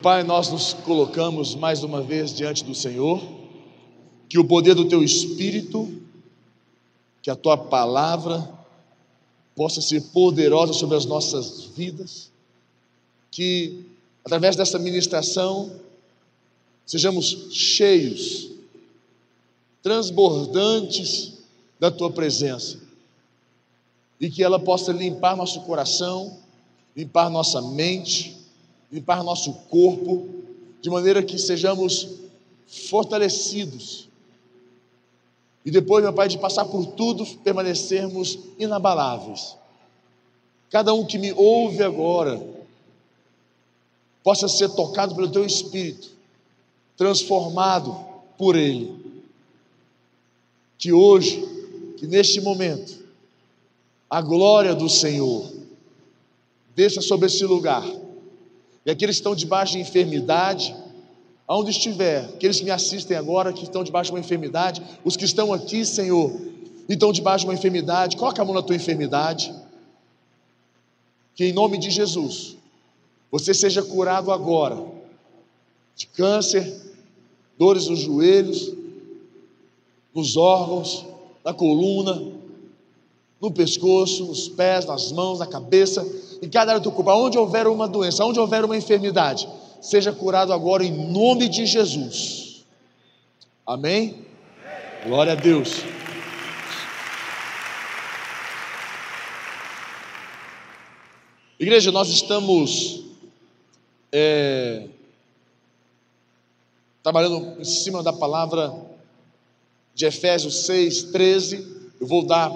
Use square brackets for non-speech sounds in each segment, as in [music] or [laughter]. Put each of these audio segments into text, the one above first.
Pai, nós nos colocamos mais uma vez diante do Senhor, que o poder do Teu Espírito, que a Tua palavra possa ser poderosa sobre as nossas vidas, que através dessa ministração sejamos cheios, transbordantes da Tua presença, e que ela possa limpar nosso coração, limpar nossa mente, limpar nosso corpo, de maneira que sejamos fortalecidos. E depois, meu Pai, de passar por tudo, permanecermos inabaláveis. Cada um que me ouve agora possa ser tocado pelo Teu Espírito, transformado por Ele. Que hoje, que neste momento, a glória do Senhor desça sobre esse lugar e aqueles que estão debaixo de enfermidade, aonde estiver, aqueles que me assistem agora, que estão debaixo de uma enfermidade, os que estão aqui, Senhor, e estão debaixo de uma enfermidade, coloca a mão na tua enfermidade. Que em nome de Jesus, você seja curado agora de câncer, dores nos joelhos, nos órgãos, na coluna, no pescoço, nos pés, nas mãos, na cabeça em cada área do corpo, onde houver uma doença, onde houver uma enfermidade, seja curado agora em nome de Jesus. Amém? Glória a Deus. Igreja, nós estamos é, trabalhando em cima da palavra de Efésios 6, 13. Eu vou dar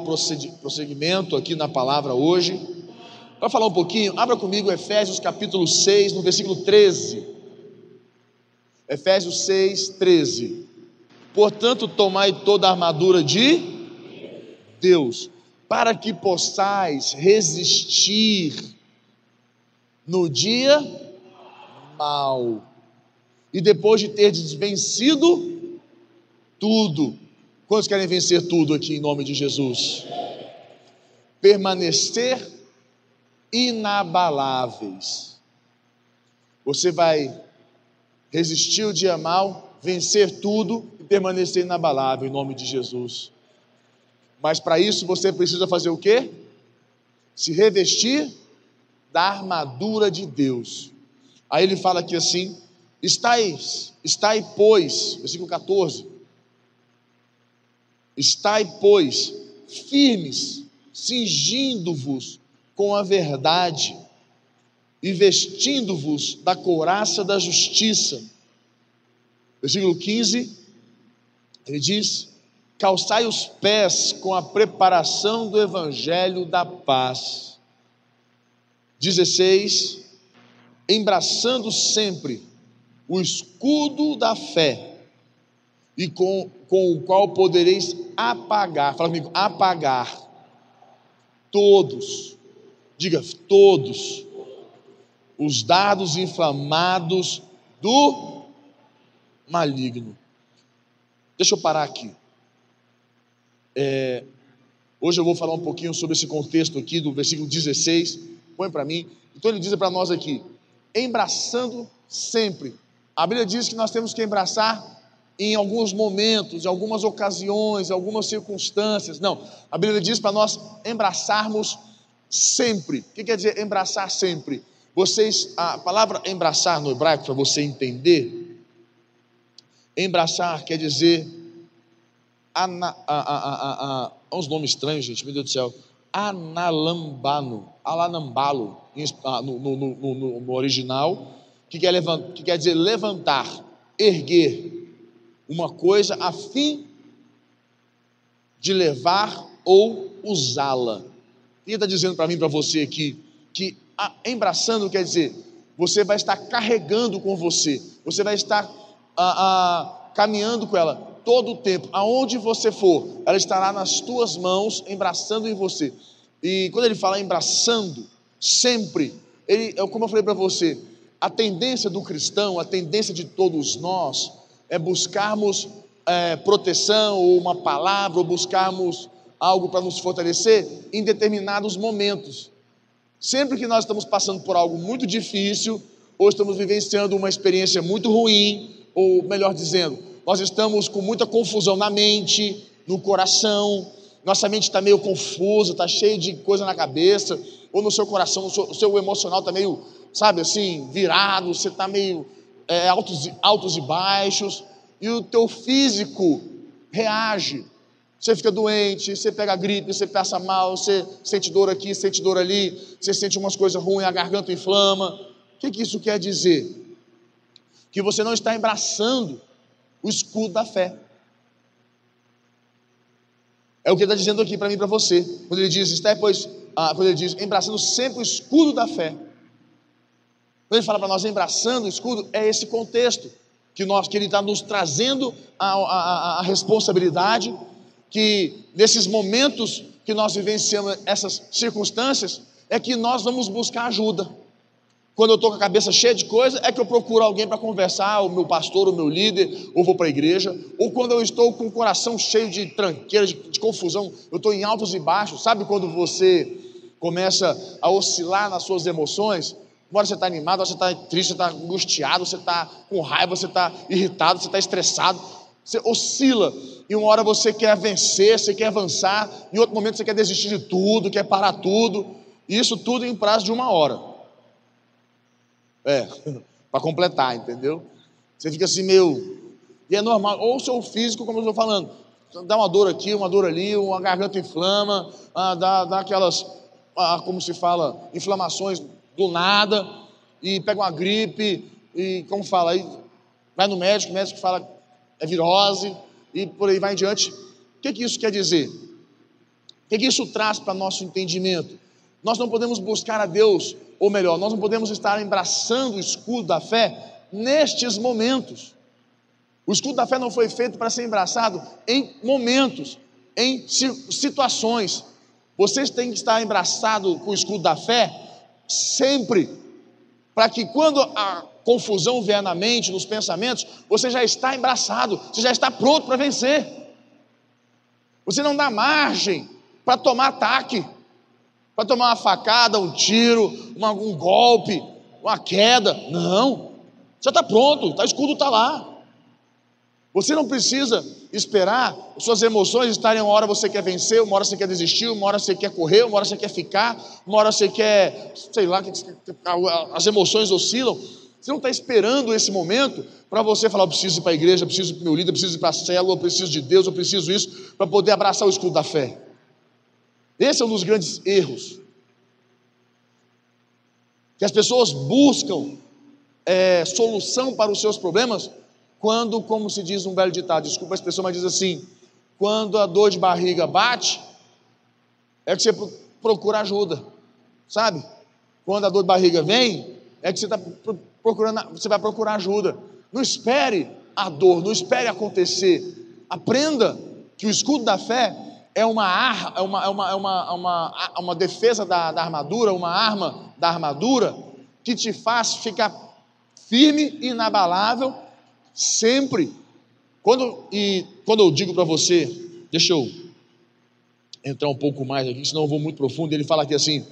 prosseguimento aqui na palavra hoje. Para falar um pouquinho, abra comigo Efésios capítulo 6, no versículo 13. Efésios 6, 13. Portanto, tomai toda a armadura de Deus, para que possais resistir no dia mal. E depois de ter vencido tudo, quantos querem vencer tudo aqui em nome de Jesus? Permanecer inabaláveis. Você vai resistir o dia mal, vencer tudo e permanecer inabalável em nome de Jesus. Mas para isso você precisa fazer o quê? Se revestir da armadura de Deus. Aí ele fala aqui assim: estáis, estai, pois, versículo 14. Estai, pois, firmes, cingindo-vos com a verdade e vestindo-vos da couraça da justiça. Versículo 15, ele diz: calçai os pés com a preparação do evangelho da paz. 16, embraçando sempre o escudo da fé, e com, com o qual podereis apagar, fala comigo, apagar todos diga todos, os dados inflamados do maligno. Deixa eu parar aqui. É, hoje eu vou falar um pouquinho sobre esse contexto aqui do versículo 16. Põe para mim. Então ele diz para nós aqui: embraçando sempre. A Bíblia diz que nós temos que embraçar em alguns momentos, em algumas ocasiões, em algumas circunstâncias. Não, a Bíblia diz para nós embraçarmos sempre. O que quer dizer embraçar sempre? Vocês, a palavra embraçar no hebraico, para você entender, embraçar quer dizer. Ana, a, a, a, uns nomes estranhos, gente, meu Deus do céu. Analambano, alanambalo, no, no, no, no original, que quer, levant, que quer dizer levantar, erguer uma coisa a fim de levar ou usá-la. Ele está dizendo para mim, para você aqui, que a, embraçando quer dizer, você vai estar carregando com você, você vai estar a, a, caminhando com ela todo o tempo, aonde você for, ela estará nas tuas mãos, embraçando em você. E quando ele fala embraçando, sempre, ele, como eu falei para você, a tendência do cristão, a tendência de todos nós, é buscarmos é, proteção, ou uma palavra, ou buscarmos algo para nos fortalecer em determinados momentos. Sempre que nós estamos passando por algo muito difícil, ou estamos vivenciando uma experiência muito ruim, ou melhor dizendo, nós estamos com muita confusão na mente, no coração, nossa mente está meio confusa, está cheia de coisa na cabeça, ou no seu coração, o seu, emocional está meio, sabe assim, virado, você está meio é, altos, altos e baixos, e o teu físico reage. Você fica doente, você pega gripe, você passa mal, você sente dor aqui, sente dor ali, você sente umas coisas ruins, a garganta inflama. O que, que isso quer dizer? Que você não está abraçando o escudo da fé. É o que ele está dizendo aqui para mim e para você. Quando ele diz, está, pois, ah, quando ele diz, embraçando sempre o escudo da fé. Quando ele fala para nós, embraçando o escudo, é esse contexto que, nós, que ele está nos trazendo a, a, a responsabilidade, que nesses momentos que nós vivenciamos essas circunstâncias, é que nós vamos buscar ajuda. Quando eu estou com a cabeça cheia de coisa, é que eu procuro alguém para conversar, o meu pastor, o meu líder, ou vou para a igreja. Ou quando eu estou com o coração cheio de tranqueira, de, de confusão, eu estou em altos e baixos. Sabe quando você começa a oscilar nas suas emoções? Uma hora você está animado, uma hora você está triste, você está angustiado, você está com raiva, você está irritado, você está estressado. Você oscila. E uma hora você quer vencer, você quer avançar. Em outro momento você quer desistir de tudo, quer parar tudo. E isso tudo em prazo de uma hora. É, [laughs] para completar, entendeu? Você fica assim, meu. E é normal, ou o seu físico, como eu estou falando, dá uma dor aqui, uma dor ali, uma garganta inflama, ah, dá, dá aquelas, ah, como se fala, inflamações do nada, e pega uma gripe, e como fala, aí vai no médico, o médico fala é virose, e por aí vai em diante. O que, que isso quer dizer? O que, que isso traz para nosso entendimento? Nós não podemos buscar a Deus ou melhor, nós não podemos estar embraçando o escudo da fé nestes momentos. O escudo da fé não foi feito para ser embraçado em momentos, em situações. Vocês têm que estar embraçado com o escudo da fé sempre, para que quando a confusão vier na mente, nos pensamentos, você já está embraçado, você já está pronto para vencer. Você não dá margem para tomar ataque para tomar uma facada, um tiro, uma, um golpe, uma queda. Não. Já está pronto, tá, o escudo está lá. Você não precisa esperar suas emoções estarem uma hora você quer vencer, uma hora você quer desistir, uma hora você quer correr, uma hora você quer ficar, uma hora você quer, sei lá, as emoções oscilam. Você não está esperando esse momento para você falar: eu preciso ir para a igreja, eu preciso ir para meu líder, eu preciso ir para a célula, eu preciso de Deus, eu preciso isso, para poder abraçar o escudo da fé. Esse é um dos grandes erros. Que as pessoas buscam é, solução para os seus problemas quando, como se diz um velho ditado, desculpa a expressão, mas diz assim: quando a dor de barriga bate, é que você procura ajuda, sabe? Quando a dor de barriga vem, é que você está procurando, você vai procurar ajuda. Não espere a dor, não espere acontecer. Aprenda que o escudo da fé é uma, ar, é uma, é uma, é uma, é uma, uma defesa da, da armadura, uma arma da armadura que te faz ficar firme inabalável sempre. Quando, e quando eu digo para você, deixa eu entrar um pouco mais aqui, senão eu vou muito profundo. Ele fala aqui assim: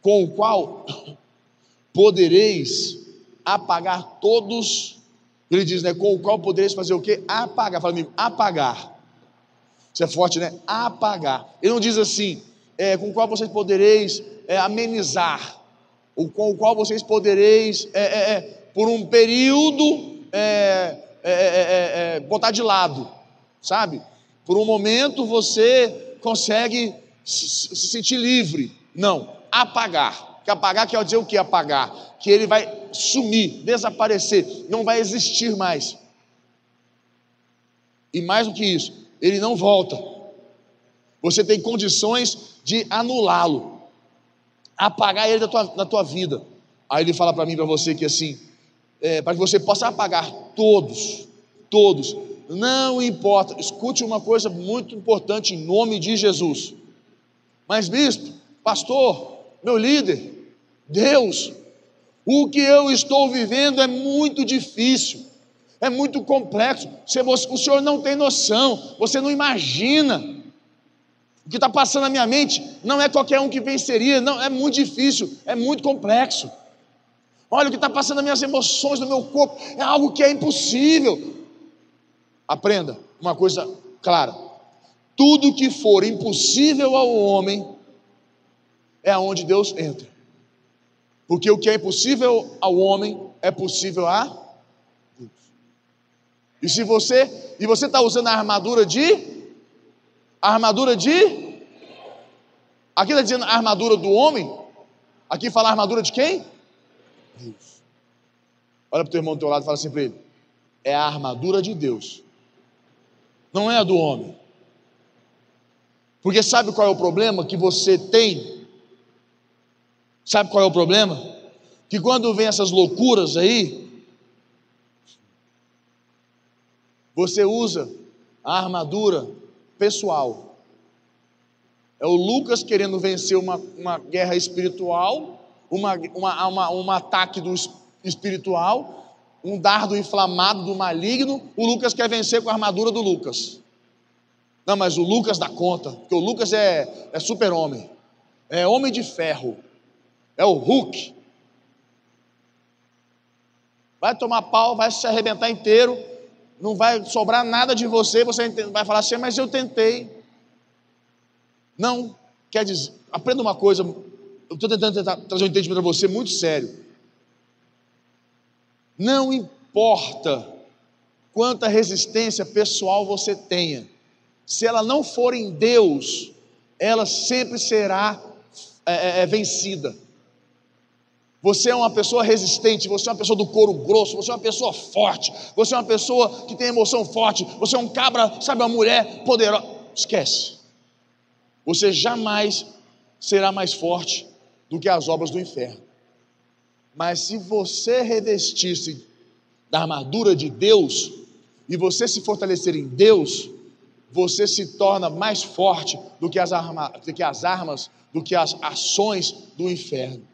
com o qual podereis apagar todos. Ele diz, né? Com o qual podereis fazer o quê? Apagar. Fala comigo, apagar isso é forte, né? Apagar. Ele não diz assim, é, com o qual vocês podereis é, amenizar, ou com o qual vocês podereis, é, é, é por um período, é, botar de lado, sabe? Por um momento você consegue se sentir livre. Não, apagar. Que apagar quer dizer o que apagar? Que ele vai sumir, desaparecer, não vai existir mais. E mais do que isso, ele não volta. Você tem condições de anulá-lo, apagar ele da tua, da tua vida. Aí ele fala para mim, para você, que assim, é, para que você possa apagar todos, todos, não importa, escute uma coisa muito importante em nome de Jesus. Mas, bispo, pastor, meu líder, Deus, o que eu estou vivendo é muito difícil é muito complexo. O senhor não tem noção, você não imagina. O que está passando na minha mente não é qualquer um que venceria, não, é muito difícil, é muito complexo. Olha o que está passando nas minhas emoções, no meu corpo, é algo que é impossível. Aprenda uma coisa clara: tudo que for impossível ao homem é onde Deus entra. Porque o que é impossível ao homem é possível a Deus. E se você e você está usando a armadura de a armadura de aqui está dizendo a armadura do homem, aqui fala a armadura de quem? Deus. Olha para o teu irmão do teu lado e fala assim para ele: é a armadura de Deus, não é a do homem. Porque sabe qual é o problema que você tem? Sabe qual é o problema? Que quando vem essas loucuras aí, você usa a armadura pessoal. É o Lucas querendo vencer uma, uma guerra espiritual uma, uma, uma, um ataque do espiritual, um dardo inflamado do maligno, o Lucas quer vencer com a armadura do Lucas. Não, mas o Lucas dá conta, porque o Lucas é, é super-homem, é homem de ferro, é o Hulk. Vai tomar pau, vai se arrebentar inteiro, não vai sobrar nada de você, você vai falar assim, mas eu tentei. Não, quer dizer, aprenda uma coisa eu estou tentando trazer um entendimento para você muito sério. Não importa quanta resistência pessoal você tenha, se ela não for em Deus, ela sempre será é, é, é, vencida. Você é uma pessoa resistente, você é uma pessoa do couro grosso, você é uma pessoa forte, você é uma pessoa que tem emoção forte, você é um cabra, sabe, uma mulher poderosa. Esquece. Você jamais será mais forte do que as obras do inferno. Mas se você revestir-se da armadura de Deus e você se fortalecer em Deus, você se torna mais forte do que as, arma, do que as armas, do que as ações do inferno.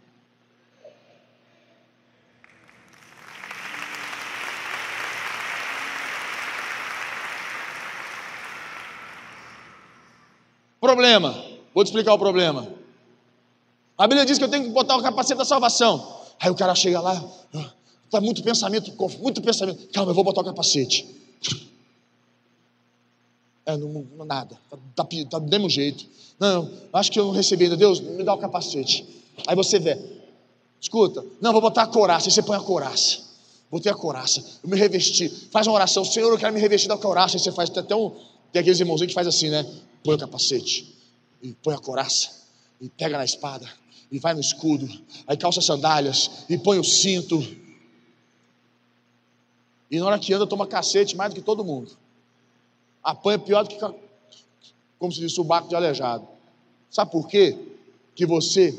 Problema, vou te explicar o problema. A Bíblia diz que eu tenho que botar o capacete da salvação. Aí o cara chega lá, está muito pensamento, muito pensamento. Calma, eu vou botar o capacete. [laughs] É, não, não nada, está tá, tá do mesmo jeito. Não, acho que eu não recebi ainda. Deus, me dá o capacete. Aí você vê, escuta, não, vou botar a coraça. Aí você põe a coraça. Botei a coraça, eu me revesti. Faz uma oração, Senhor, eu quero me revestir da coraça. Aí você faz até um. Tem aqueles irmãozinhos que faz assim, né? Põe o capacete, e põe a coraça, e pega na espada, e vai no escudo, aí calça as sandálias e põe o cinto. E na hora que anda, toma cacete mais do que todo mundo. Apanha pior do que, como se diz, subaco de aleijado. Sabe por quê? Que você,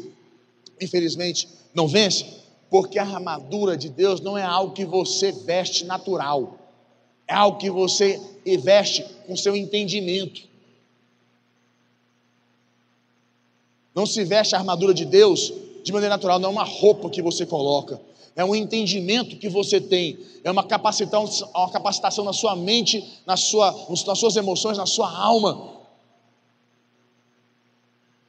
infelizmente, não vence? Porque a armadura de Deus não é algo que você veste natural. É algo que você veste com seu entendimento. Não se veste a armadura de Deus de maneira natural, não é uma roupa que você coloca, é um entendimento que você tem, é uma capacitação, uma capacitação na sua mente, na sua, nas suas emoções, na sua alma.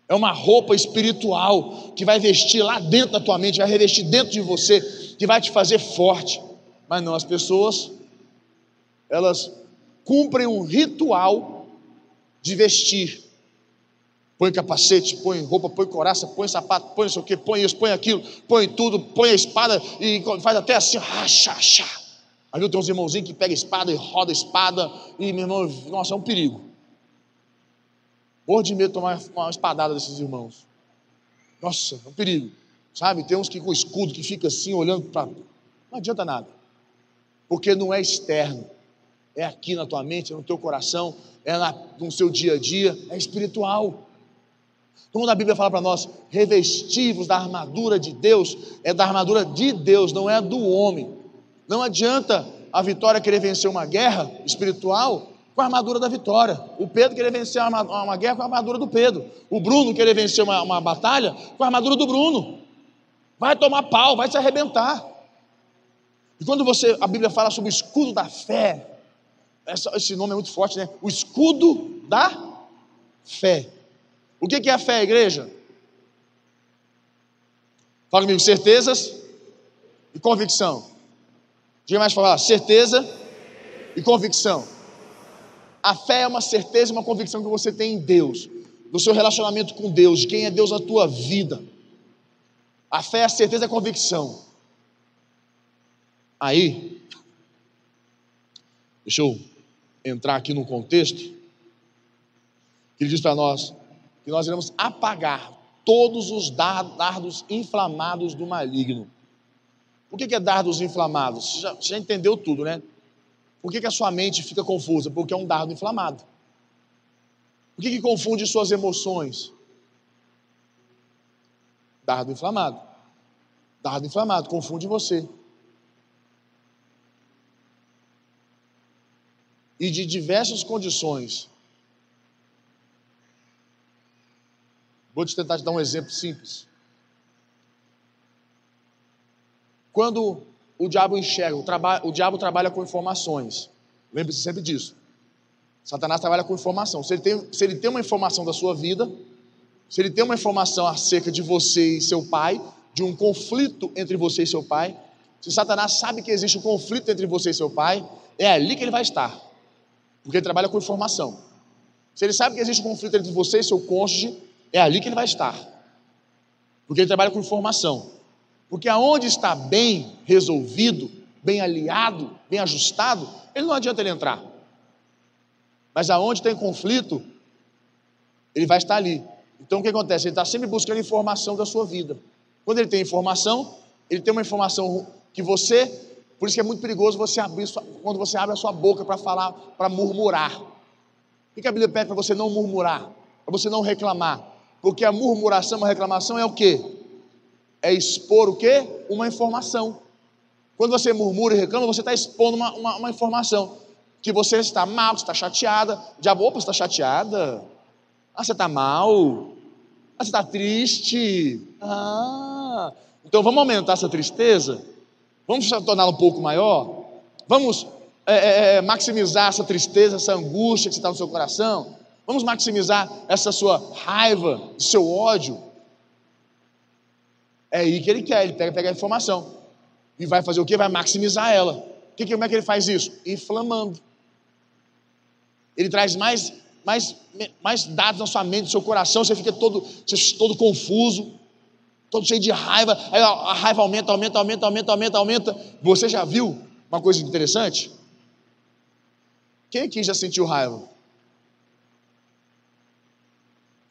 É uma roupa espiritual que vai vestir lá dentro da tua mente, vai revestir dentro de você, que vai te fazer forte. Mas não, as pessoas, elas cumprem um ritual de vestir, Põe capacete, põe roupa, põe coraça, põe sapato, põe isso aqui, põe isso, põe aquilo, põe tudo, põe a espada e faz até assim, racha, racha. Aí tem uns irmãozinhos que pega a espada e roda a espada, e meu irmão, nossa, é um perigo. Morro de medo de tomar uma espadada desses irmãos. Nossa, é um perigo. Sabe, tem uns que com escudo que fica assim, olhando para. Não adianta nada. Porque não é externo. É aqui na tua mente, é no teu coração, é no seu dia a dia, é espiritual. Quando a Bíblia fala para nós, revestivos da armadura de Deus, é da armadura de Deus, não é do homem. Não adianta a vitória querer vencer uma guerra espiritual com a armadura da vitória. O Pedro querer vencer uma, uma guerra com a armadura do Pedro. O Bruno querer vencer uma, uma batalha com a armadura do Bruno. Vai tomar pau, vai se arrebentar. E quando você, a Bíblia fala sobre o escudo da fé, essa, esse nome é muito forte, né? O escudo da fé. O que é a fé, igreja? Fala comigo, certezas e convicção. Diga mais falar, certeza e convicção. A fé é uma certeza e uma convicção que você tem em Deus, no seu relacionamento com Deus, de quem é Deus na tua vida. A fé é a certeza e a convicção. Aí, deixa eu entrar aqui no contexto, que ele diz para nós que nós iremos apagar todos os dardos inflamados do maligno. Por que, é dardos inflamados? Você já, já entendeu tudo, né? Por que, que, a sua mente fica confusa? Porque é um dardo inflamado. Por que, que confunde suas emoções? Dardo inflamado. Dardo inflamado, confunde você. E de diversas condições. Vou te tentar te dar um exemplo simples. Quando o diabo enxerga, o, traba, o diabo trabalha com informações. Lembre-se sempre disso. Satanás trabalha com informação. Se ele, tem, se ele tem uma informação da sua vida, se ele tem uma informação acerca de você e seu pai, de um conflito entre você e seu pai, se Satanás sabe que existe um conflito entre você e seu pai, é ali que ele vai estar. Porque ele trabalha com informação. Se ele sabe que existe um conflito entre você e seu cônjuge, é ali que ele vai estar. Porque ele trabalha com informação. Porque aonde está bem resolvido, bem aliado, bem ajustado, ele não adianta ele entrar. Mas aonde tem conflito, ele vai estar ali. Então o que acontece? Ele está sempre buscando informação da sua vida. Quando ele tem informação, ele tem uma informação que você, por isso que é muito perigoso você abrir sua, quando você abre a sua boca para falar, para murmurar. O que a Bíblia pede para você não murmurar? Para você não reclamar. Porque a murmuração, uma reclamação é o quê? é expor o quê? Uma informação. Quando você murmura e reclama, você está expondo uma, uma, uma, informação. Que você está mal, que está chateada. Diabo, opa, você está chateada? Ah, você está mal? Ah, você está triste? Ah, então vamos aumentar essa tristeza? Vamos torná-la um pouco maior? Vamos é, é, é maximizar essa tristeza, essa angústia que está no seu coração? Vamos maximizar essa sua raiva, seu ódio? É aí que ele quer, ele pega, pega a informação. E vai fazer o quê? Vai maximizar ela. Que, como é que ele faz isso? Inflamando. Ele traz mais, mais, mais dados na sua mente, no seu coração, você fica todo, você todo confuso, todo cheio de raiva. Aí a raiva aumenta, aumenta, aumenta, aumenta, aumenta, aumenta. Você já viu uma coisa interessante? Quem aqui já sentiu raiva?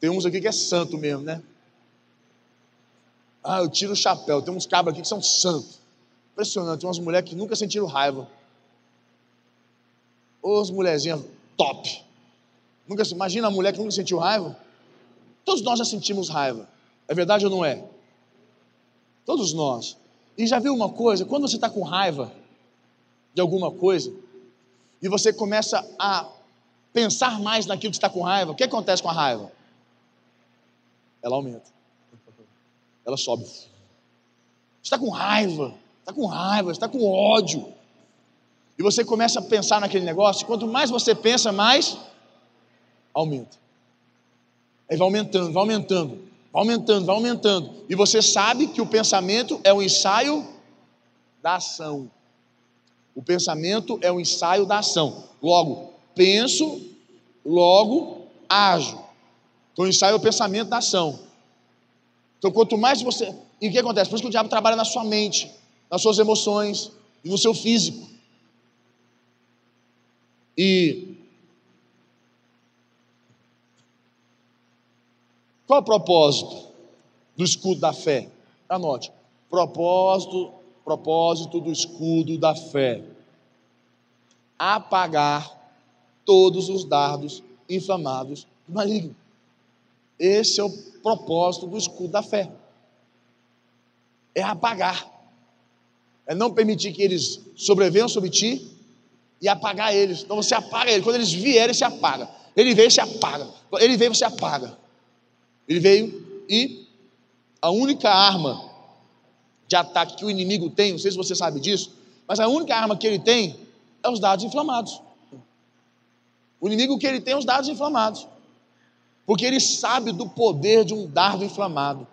Tem uns aqui que é santo mesmo, né? Ah, eu tiro o chapéu. Tem uns cabos aqui que são santos. Impressionante. Tem umas mulheres que nunca sentiram raiva. Ou as mulherzinhas top. Nunca, imagina a mulher que nunca sentiu raiva. Todos nós já sentimos raiva. É verdade ou não é? Todos nós. E já viu uma coisa? Quando você está com raiva de alguma coisa, e você começa a pensar mais naquilo que está com raiva, o que acontece com a raiva? Ela aumenta ela sobe. Está com raiva, está com raiva, está com ódio. E você começa a pensar naquele negócio, quanto mais você pensa, mais aumenta. Aí vai aumentando, vai aumentando, vai aumentando, vai aumentando. E você sabe que o pensamento é o ensaio da ação. O pensamento é o ensaio da ação. Logo, penso, logo ajo. Então, o ensaio é o pensamento da ação. Então, quanto mais você. E o que acontece? Por isso que o diabo trabalha na sua mente, nas suas emoções e no seu físico. E. Qual é o propósito do escudo da fé? Anote. Propósito, propósito do escudo da fé. Apagar todos os dardos inflamados do maligno. Esse é o propósito do escudo da fé. É apagar. É não permitir que eles sobrevenham sobre ti e apagar eles. Então você apaga eles. Quando eles vierem, você apaga. Ele veio, você apaga. Ele veio, você apaga. Ele veio e a única arma de ataque que o inimigo tem, não sei se você sabe disso, mas a única arma que ele tem é os dados inflamados. O inimigo que ele tem é os dados inflamados porque ele sabe do poder de um dardo inflamado.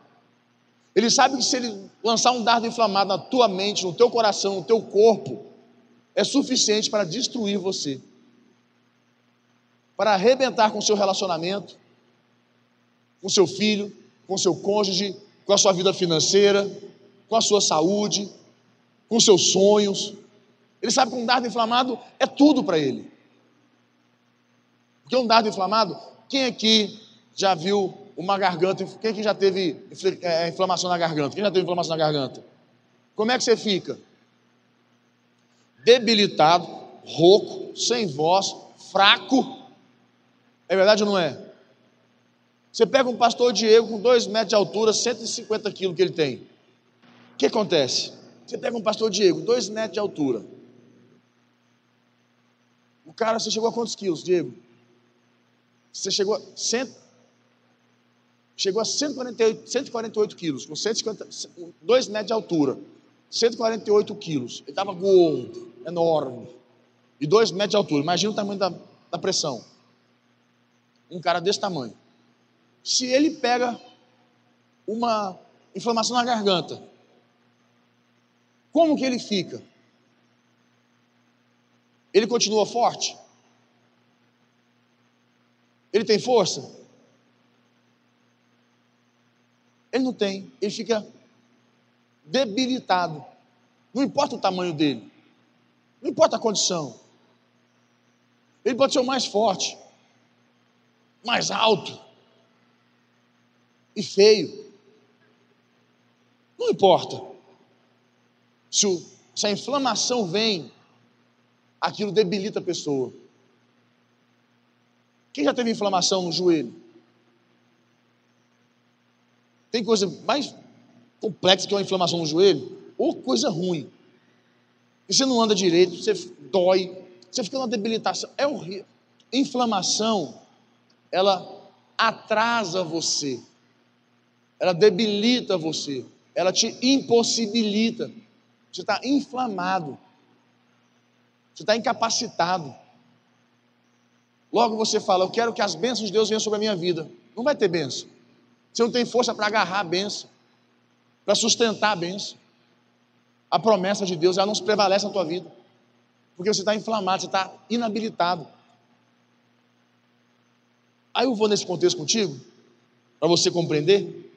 Ele sabe que se ele lançar um dardo inflamado na tua mente, no teu coração, no teu corpo, é suficiente para destruir você, para arrebentar com o seu relacionamento, com seu filho, com seu cônjuge, com a sua vida financeira, com a sua saúde, com seus sonhos. Ele sabe que um dardo inflamado é tudo para ele. Porque um dardo inflamado, quem aqui já viu uma garganta? Quem aqui já teve é, inflamação na garganta? Quem já teve inflamação na garganta? Como é que você fica? Debilitado, rouco, sem voz, fraco. É verdade ou não é? Você pega um pastor Diego com dois metros de altura, 150 quilos que ele tem. O que acontece? Você pega um pastor Diego, dois metros de altura. O cara, você chegou a quantos quilos, Diego? Você chegou a, cento, chegou a 148, 148 quilos, com 150, 2 metros de altura, 148 quilos. Ele estava gordo, enorme, e 2 metros de altura. Imagina o tamanho da, da pressão. Um cara desse tamanho. Se ele pega uma inflamação na garganta, como que ele fica? Ele continua forte? Ele tem força? Ele não tem, ele fica debilitado. Não importa o tamanho dele, não importa a condição. Ele pode ser o mais forte, mais alto e feio. Não importa. Se, o, se a inflamação vem, aquilo debilita a pessoa. Quem já teve inflamação no joelho? Tem coisa mais complexa que uma inflamação no joelho? Ou coisa ruim. Você não anda direito, você dói, você fica numa debilitação. É horrível. Inflamação, ela atrasa você, ela debilita você, ela te impossibilita. Você está inflamado, você está incapacitado. Logo você fala, eu quero que as bênçãos de Deus venham sobre a minha vida. Não vai ter bênção. Você não tem força para agarrar a bênção, para sustentar a bênção. A promessa de Deus, ela não se prevalece na tua vida. Porque você está inflamado, você está inabilitado. Aí eu vou nesse contexto contigo, para você compreender.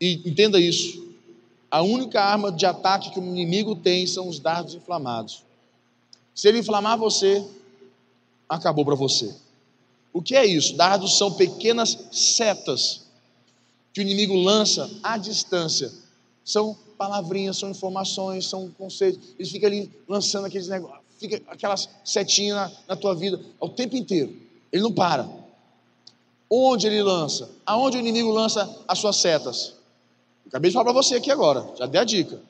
E entenda isso. A única arma de ataque que o inimigo tem são os dardos inflamados. Se ele inflamar você, acabou para você. O que é isso? Dardos são pequenas setas que o inimigo lança à distância. São palavrinhas, são informações, são conceitos. Ele fica ali lançando aqueles negócios, fica aquelas setinhas na, na tua vida o tempo inteiro. Ele não para. Onde ele lança? Aonde o inimigo lança as suas setas? Acabei de falar para você aqui agora, já dei a dica.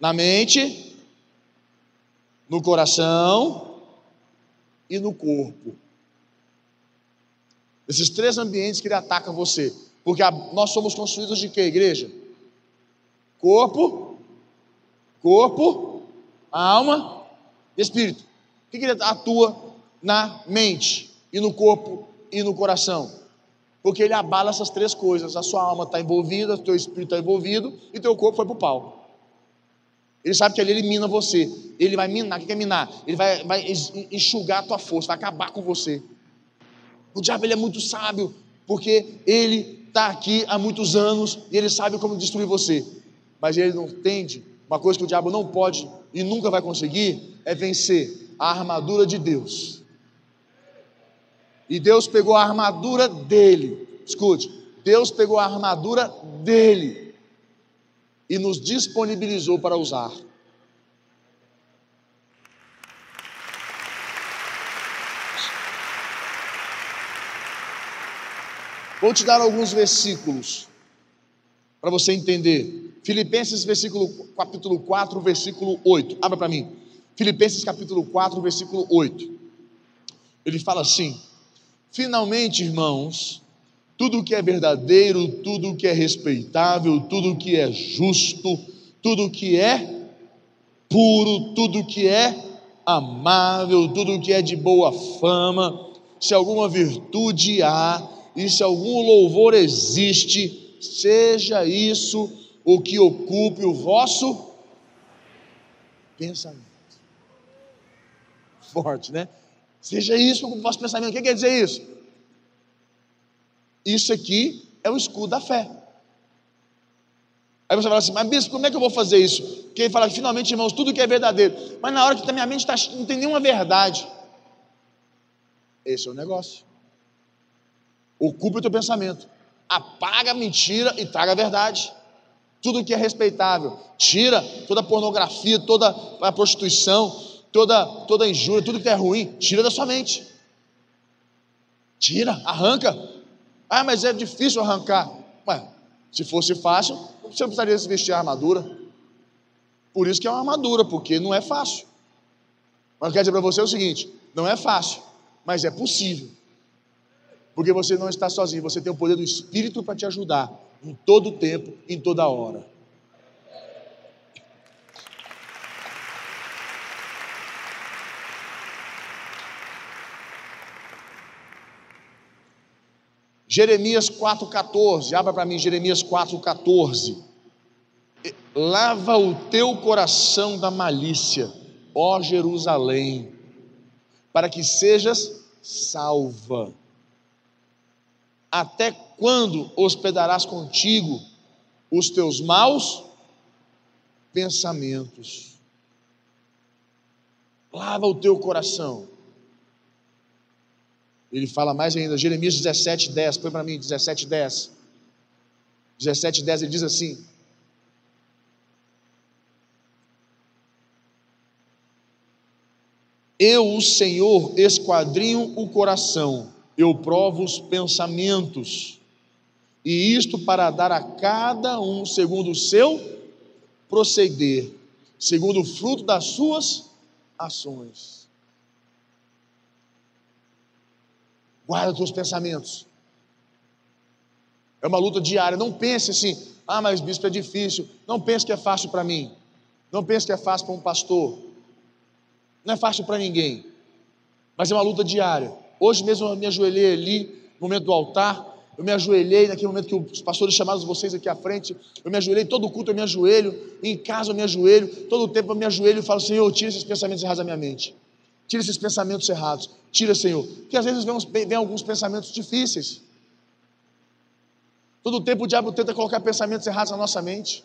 Na mente, no coração e no corpo. Esses três ambientes que ele ataca você. Porque a, nós somos construídos de quê, igreja? Corpo, corpo, alma e espírito. O que, que ele atua na mente e no corpo e no coração? Porque ele abala essas três coisas. A sua alma está envolvida, o teu espírito está envolvido e teu corpo foi para o pau. Ele sabe que ali ele mina você. Ele vai minar. O que é minar? Ele vai, vai enxugar a tua força, vai acabar com você. O diabo ele é muito sábio, porque ele está aqui há muitos anos e ele sabe como destruir você. Mas ele não entende. Uma coisa que o diabo não pode e nunca vai conseguir é vencer a armadura de Deus. E Deus pegou a armadura dele. Escute, Deus pegou a armadura dele e nos disponibilizou para usar. Vou te dar alguns versículos para você entender. Filipenses versículo, capítulo 4, versículo 8. Abra para mim. Filipenses capítulo 4, versículo 8. Ele fala assim: Finalmente, irmãos, tudo que é verdadeiro, tudo que é respeitável, tudo que é justo, tudo que é puro, tudo que é amável, tudo que é de boa fama, se alguma virtude há, e se algum louvor existe, seja isso o que ocupe o vosso pensamento. Forte, né? Seja isso o vosso pensamento. O que quer dizer isso? Isso aqui é o escudo da fé. Aí você fala assim, mas bispo, como é que eu vou fazer isso? Porque ele fala, finalmente, irmãos, tudo que é verdadeiro. Mas na hora que a minha mente tá, não tem nenhuma verdade. Esse é o negócio. Ocupe o teu pensamento. Apaga a mentira e traga a verdade. Tudo que é respeitável. Tira toda a pornografia, toda a prostituição, toda, toda a injúria, tudo que é ruim. Tira da sua mente. Tira, arranca. Ah, mas é difícil arrancar. Ué, se fosse fácil, você precisaria se vestir a armadura. Por isso que é uma armadura, porque não é fácil. Mas eu quero dizer para você o seguinte: não é fácil, mas é possível. Porque você não está sozinho, você tem o poder do Espírito para te ajudar em todo tempo, em toda hora. Jeremias 4,14, abra para mim Jeremias 4,14. Lava o teu coração da malícia, ó Jerusalém, para que sejas salva. Até quando hospedarás contigo os teus maus pensamentos? Lava o teu coração. Ele fala mais ainda, Jeremias 17, 10, põe para mim, 17, 10. 17, 10, ele diz assim: Eu, o Senhor, esquadrinho o coração, eu provo os pensamentos, e isto para dar a cada um segundo o seu proceder, segundo o fruto das suas ações. Guarda os teus pensamentos. É uma luta diária. Não pense assim, ah, mas bispo é difícil. Não pense que é fácil para mim. Não pense que é fácil para um pastor. Não é fácil para ninguém. Mas é uma luta diária. Hoje mesmo eu me ajoelhei ali, no momento do altar. Eu me ajoelhei naquele momento que os pastores chamaram vocês aqui à frente. Eu me ajoelhei, todo culto eu me ajoelho. Em casa eu me ajoelho. Todo tempo eu me ajoelho e falo, Senhor, tira esses pensamentos errados da minha mente. Tira esses pensamentos errados. Tira, Senhor. Porque às vezes vem, vem alguns pensamentos difíceis. Todo tempo o diabo tenta colocar pensamentos errados na nossa mente.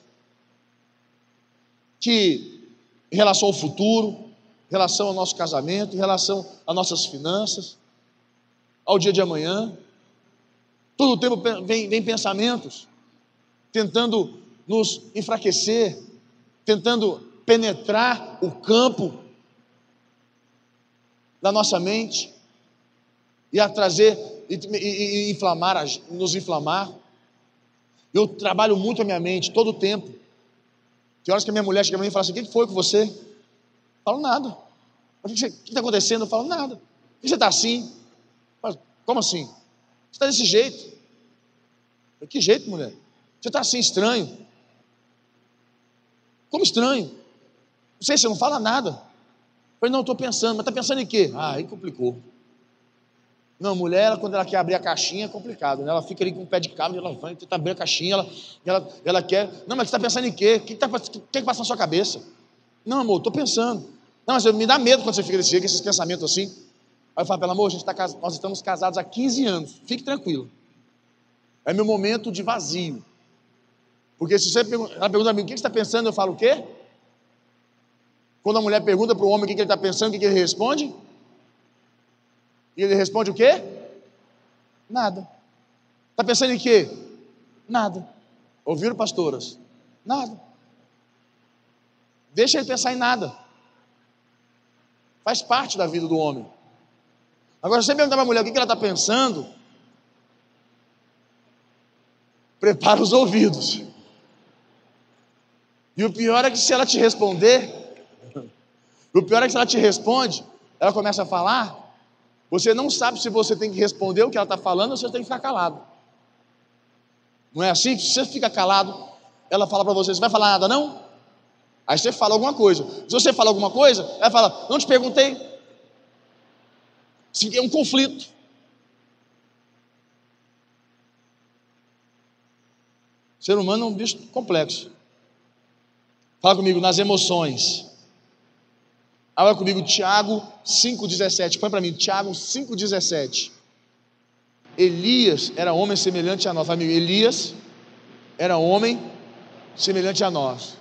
Que em relação ao futuro, em relação ao nosso casamento, em relação às nossas finanças, ao dia de amanhã. Todo tempo vem, vem pensamentos tentando nos enfraquecer, tentando penetrar o campo da nossa mente e a trazer e, e, e inflamar, nos inflamar. Eu trabalho muito a minha mente todo o tempo. Tem horas que a minha mulher chega para mim e fala assim: O que foi com você? Eu falo nada. O que está acontecendo? Eu falo nada. Por que você está assim? Falo, Como assim? Você está desse jeito? Eu, que jeito, mulher? Você está assim estranho. Como estranho? Não sei, você não fala nada. Falei, não, estou pensando, mas está pensando em quê? Ah, aí complicou. Não, mulher, ela, quando ela quer abrir a caixinha, é complicado. Né? Ela fica ali com o pé de cabra, ela vai tentar abrir a caixinha, ela, ela, ela quer. Não, mas você está pensando em quê? O que, está que, que passa na sua cabeça? Não, amor, estou pensando. Não, mas me dá medo quando você fica desse jeito, esses pensamentos assim. Aí eu falo, pelo amor, gente tá, nós estamos casados há 15 anos, fique tranquilo. É meu momento de vazio. Porque se você ela pergunta a mim, o que você está pensando? Eu falo, o quê? Quando a mulher pergunta para o homem o que ele está pensando, o que ele responde? E ele responde o quê? Nada. Está pensando em quê? Nada. Ouviram, pastoras? Nada. Deixa ele pensar em nada. Faz parte da vida do homem. Agora, você perguntar para a mulher o que ela está pensando, prepara os ouvidos. E o pior é que se ela te responder, o pior é que se ela te responde, ela começa a falar, você não sabe se você tem que responder o que ela está falando ou se você tem que ficar calado. Não é assim? Se você fica calado, ela fala para você, você vai falar nada não? Aí você fala alguma coisa. Se você fala alguma coisa, ela fala, não te perguntei. É um conflito. ser humano é um bicho complexo. Fala comigo, nas emoções. Abra comigo Tiago 5,17. Põe para mim, Tiago 5,17. Elias era homem semelhante a nós. Amigo, Elias era homem semelhante a nós.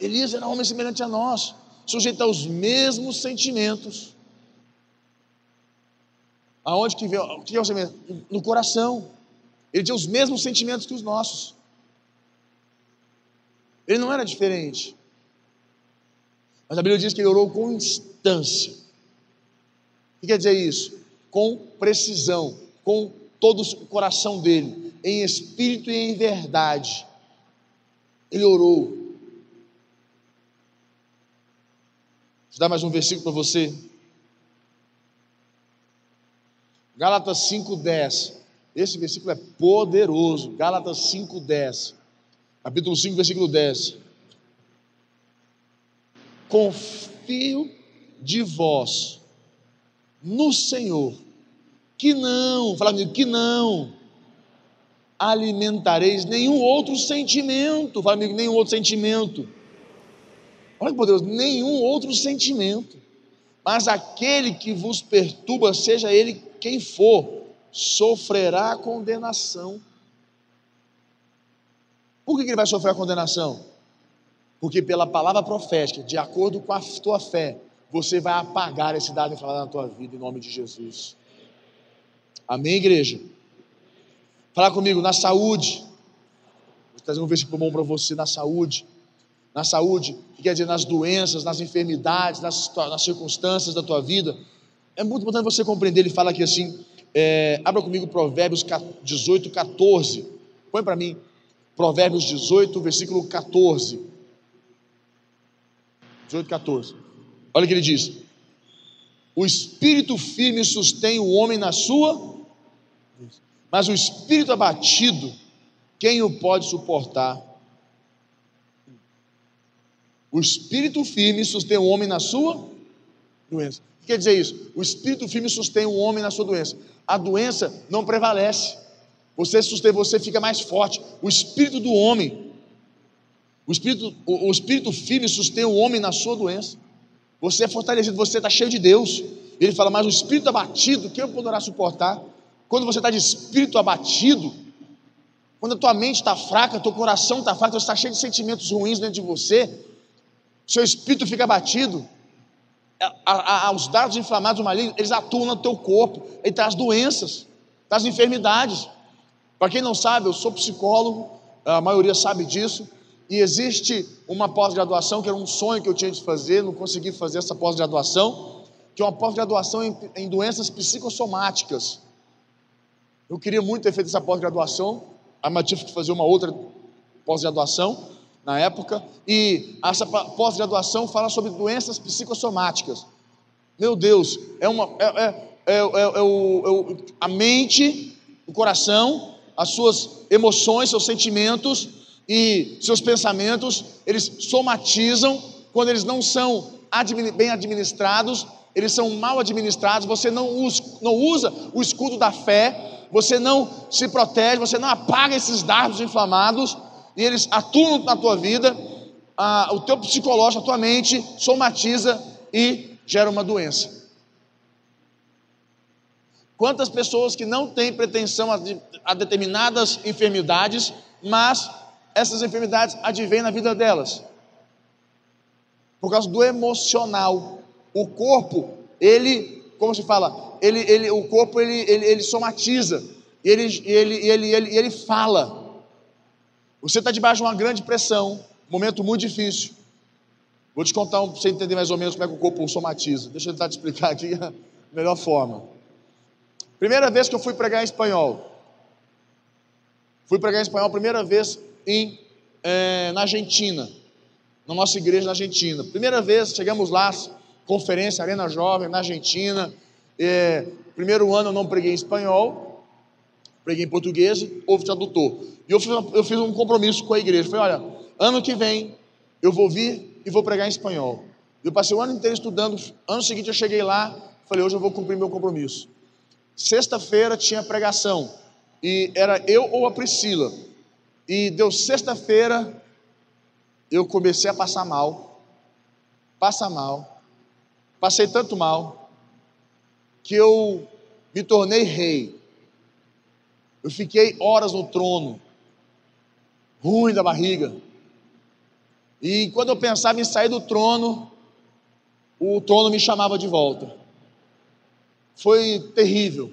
Elias era homem semelhante a nós, sujeito aos mesmos sentimentos. Aonde que veio? O que é o sentimento? No coração. Ele tinha os mesmos sentimentos que os nossos. Ele não era diferente. Mas a Bíblia diz que ele orou com instância. O que quer dizer isso? Com precisão, com todo o coração dele, em espírito e em verdade. Ele orou. Vou dar mais um versículo para você. Gálatas 5,10. Esse versículo é poderoso. Gálatas 5,10. Capítulo 5, versículo 10. Confio de vós no Senhor, que não, fala comigo, que não alimentareis nenhum outro sentimento, fala comigo, nenhum outro sentimento. Olha que poderoso, nenhum outro sentimento. Mas aquele que vos perturba, seja ele quem for, sofrerá condenação. Por que ele vai sofrer a condenação? Porque pela palavra profética, de acordo com a tua fé, você vai apagar esse dado inflamado na tua vida, em nome de Jesus. Amém, igreja? Fala comigo, na saúde. Vou trazer um versículo bom para você, na saúde. Na saúde, que quer dizer nas doenças, nas enfermidades, nas, nas circunstâncias da tua vida. É muito importante você compreender, ele fala aqui assim, é, abra comigo Provérbios 18, 14. Põe para mim, Provérbios 18, versículo 14. 18, 14. Olha o que ele diz: O espírito firme sustém o homem na sua, mas o espírito abatido, quem o pode suportar? O espírito firme sustém o homem na sua doença. O que quer dizer isso? O espírito firme sustém o homem na sua doença. A doença não prevalece. Você sustém, você fica mais forte. O espírito do homem, o espírito, o, o espírito firme sustém o homem na sua doença. Você é fortalecido, você está cheio de Deus. Ele fala, mas o espírito abatido, quem poderá suportar? Quando você está de espírito abatido, quando a tua mente está fraca, teu coração está fraco, você está cheio de sentimentos ruins dentro de você, seu espírito fica abatido, a, a, a, os dados inflamados malignos, eles atuam no teu corpo, ele traz doenças, traz enfermidades. Para quem não sabe, eu sou psicólogo, a maioria sabe disso, e existe uma pós-graduação que era um sonho que eu tinha de fazer, não consegui fazer essa pós-graduação, que é uma pós-graduação em, em doenças psicossomáticas. Eu queria muito ter feito essa pós-graduação, mas tive que fazer uma outra pós-graduação na época, e essa pós-graduação fala sobre doenças psicossomáticas. Meu Deus, é uma é, é, é, é o, a mente, o coração as suas emoções, seus sentimentos e seus pensamentos, eles somatizam quando eles não são bem administrados, eles são mal administrados, você não usa, não usa o escudo da fé, você não se protege, você não apaga esses dardos inflamados, e eles atuam na tua vida, a, o teu psicológico, a tua mente somatiza e gera uma doença. Quantas pessoas que não têm pretensão a, a determinadas enfermidades, mas essas enfermidades advêm na vida delas? Por causa do emocional. O corpo, ele, como se fala, ele, ele, o corpo ele, ele, ele somatiza, ele, ele, ele, ele, ele fala. Você está debaixo de uma grande pressão, momento muito difícil. Vou te contar para você entender mais ou menos como é que o corpo somatiza. Deixa eu tentar te explicar aqui [laughs] a melhor forma. Primeira vez que eu fui pregar em espanhol. Fui pregar em espanhol a primeira vez em, é, na Argentina, na nossa igreja na Argentina. Primeira vez, chegamos lá, conferência Arena Jovem na Argentina. É, primeiro ano eu não preguei em espanhol, preguei em português, houve tradutor. E eu fiz, eu fiz um compromisso com a igreja. Falei, olha, ano que vem eu vou vir e vou pregar em espanhol. Eu passei o ano inteiro estudando. Ano seguinte eu cheguei lá, falei, hoje eu vou cumprir meu compromisso. Sexta-feira tinha pregação e era eu ou a Priscila. E deu sexta-feira, eu comecei a passar mal. Passa mal. Passei tanto mal que eu me tornei rei. Eu fiquei horas no trono, ruim da barriga. E quando eu pensava em sair do trono, o trono me chamava de volta. Foi terrível.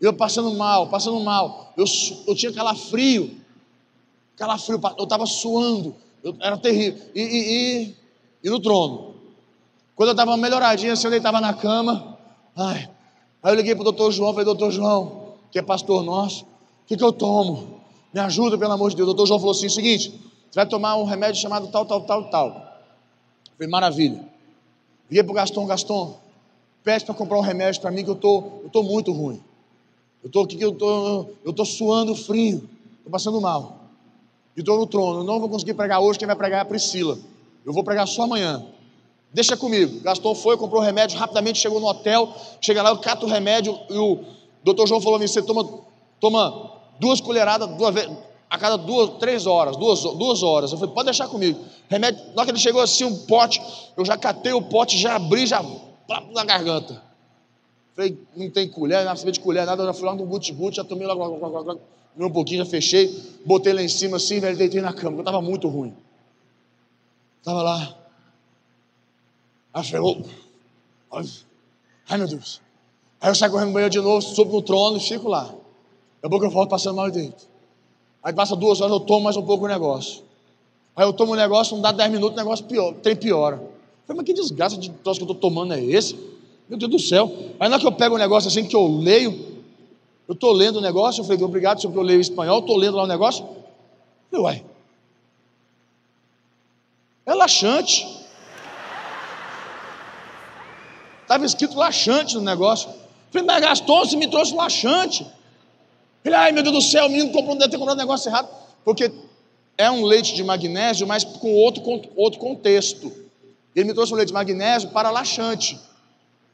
Eu passando mal, passando mal. Eu, eu tinha calafrio. Calafrio, eu estava suando. Eu, era terrível. E, e, e, e, no trono. Quando eu estava melhoradinho, assim, eu deitava na cama. Ai, aí eu liguei para o doutor João, falei, doutor João, que é pastor nosso, o que, que eu tomo? Me ajuda, pelo amor de Deus. O doutor João falou assim: seguinte, você vai tomar um remédio chamado tal, tal, tal, tal. falei, maravilha. Liguei para o Gaston, Gaston, pede para comprar um remédio para mim que eu tô, eu tô muito ruim. Eu tô aqui, eu tô, eu tô suando frio, tô passando mal. E estou no trono. Não vou conseguir pregar hoje, quem vai pregar é a Priscila. Eu vou pregar só amanhã. Deixa comigo. Gaston foi, comprou remédio, rapidamente chegou no hotel. Chega lá, eu cato o remédio e o doutor João falou: você toma, toma duas colheradas duas vezes, a cada duas, três horas, duas, duas horas. Eu falei, pode deixar comigo. Remédio, na hora que ele chegou assim, um pote, eu já catei o pote, já abri, já na garganta. Falei, não tem colher, não precisa de colher, nada, eu já fui lá no guti-guti, já tomei logo, logo, logo, logo, um pouquinho, já fechei, botei lá em cima assim, velho, deitei na cama, eu estava muito ruim. Estava lá. Aí oh, ai meu Deus. Aí eu saio correndo no banheiro de novo, subo no trono e fico lá. Daqui a pouco eu volto passando mal dentro. Aí passa duas horas, eu tomo mais um pouco o negócio. Aí eu tomo o negócio, não dá dez minutos, o negócio pior, tem piora. Falei, mas que desgraça de troço que eu estou tomando é esse? Meu Deus do céu. Aí na hora que eu pego um negócio assim que eu leio, eu estou lendo o negócio, eu falei, obrigado, senhor, porque eu leio espanhol, estou lendo lá o negócio. Eu falei, uai. É laxante. Estava escrito laxante no negócio. Eu falei, mas Gaston, você me trouxe laxante. Ele, ai meu Deus do céu, o menino comprou, deve ter comprado um negócio errado. Porque é um leite de magnésio, mas com outro, outro contexto. Ele me trouxe um leite de magnésio para laxante.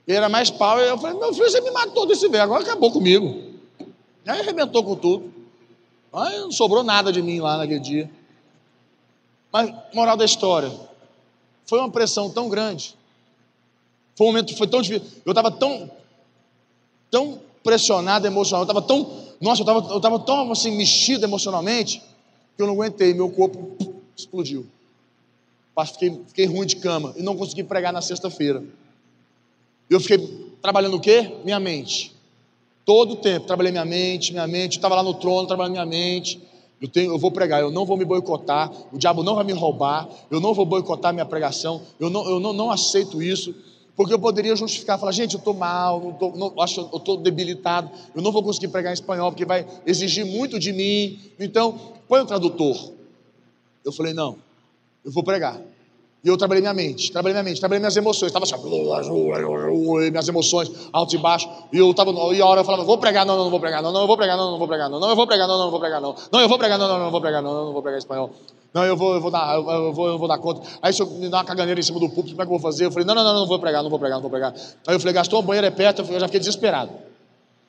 Ele era mais pau, eu falei, meu filho, você me matou desse velho, agora acabou comigo. Aí arrebentou com tudo. Aí não sobrou nada de mim lá naquele dia. Mas, moral da história, foi uma pressão tão grande. Foi um momento, foi tão difícil. Eu estava tão, tão pressionado emocionalmente, eu estava tão, nossa, eu estava eu tava tão assim, mexido emocionalmente, que eu não aguentei, meu corpo explodiu. Fiquei, fiquei ruim de cama e não consegui pregar na sexta-feira. Eu fiquei trabalhando o quê? Minha mente. Todo o tempo, trabalhei minha mente, minha mente, estava lá no trono, trabalhando minha mente. Eu, tenho, eu vou pregar, eu não vou me boicotar, o diabo não vai me roubar, eu não vou boicotar minha pregação, eu não, eu não, não aceito isso, porque eu poderia justificar, falar, gente, eu estou mal, não tô, não, acho, eu estou debilitado, eu não vou conseguir pregar em espanhol, porque vai exigir muito de mim, então põe o tradutor. Eu falei, não, eu vou pregar. E eu trabalhei minha mente, trabalhei minha mente, trabalhei minhas emoções. Estava assim, minhas emoções, alto e baixo. E eu estava, e a hora eu falava, vou pregar, não, não, não vou pregar, não, não, eu vou pregar, não, não vou pregar, não, não, eu vou pregar, não, não, vou pregar, não, não, eu vou pregar, não, não, não vou pregar, não, não, vou pregar espanhol. Não, eu vou, eu vou dar, eu vou, eu vou dar conta. Aí se eu me dar uma caganeira em cima do púlpito, como é que eu vou fazer? Eu falei, não, não, não, não vou pregar, não vou pregar, não vou pregar. Aí eu falei, gastou o banheiro é perto, eu já fiquei desesperado.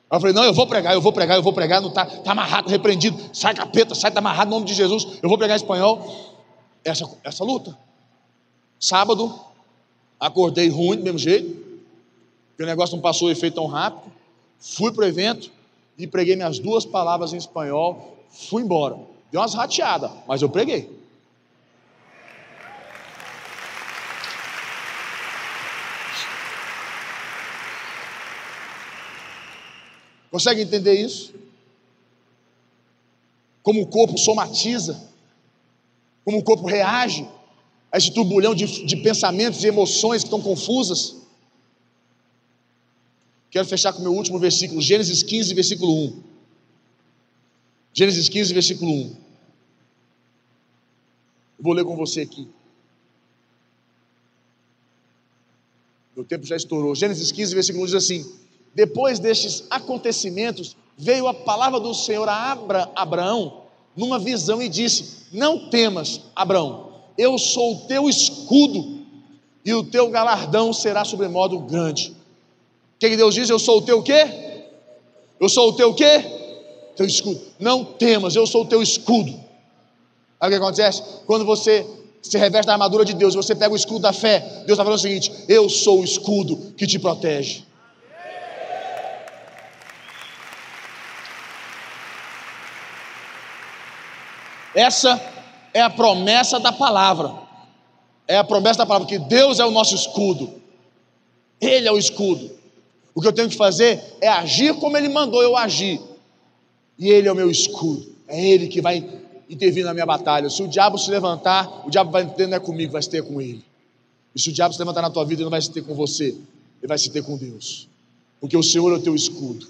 Aí eu falei, não, eu vou pregar, eu vou pregar, eu vou pregar, não tá, tá amarrado, repreendido, sai capeta, sai, tá amarrado no nome de Jesus, eu vou pregar espanhol. Essa, essa luta. Sábado, acordei ruim do mesmo jeito, porque o negócio não passou o efeito tão rápido. Fui para o evento e preguei minhas duas palavras em espanhol, fui embora. Deu umas rateadas, mas eu preguei. Consegue entender isso? Como o corpo somatiza, como o corpo reage a esse turbulhão de, de pensamentos e emoções que estão confusas. Quero fechar com o meu último versículo, Gênesis 15, versículo 1. Gênesis 15, versículo 1. Eu vou ler com você aqui. Meu tempo já estourou. Gênesis 15, versículo 1 diz assim: Depois destes acontecimentos, veio a palavra do Senhor a Abra, Abraão numa visão e disse: Não temas, Abraão eu sou o teu escudo, e o teu galardão será sobremodo grande. O que, que Deus diz? Eu sou o teu quê? Eu sou o teu quê? Teu escudo. Não temas, eu sou o teu escudo. Sabe o que acontece? Quando você se reveste da armadura de Deus, você pega o escudo da fé, Deus está falando o seguinte: Eu sou o escudo que te protege. Essa é a promessa da palavra. É a promessa da palavra, que Deus é o nosso escudo. Ele é o escudo. O que eu tenho que fazer é agir como Ele mandou eu agir. E Ele é o meu escudo. É Ele que vai intervir na minha batalha. Se o diabo se levantar, o diabo vai ter não é comigo, vai se ter com Ele. E se o diabo se levantar na tua vida, ele não vai se ter com você, ele vai se ter com Deus. Porque o Senhor é o teu escudo.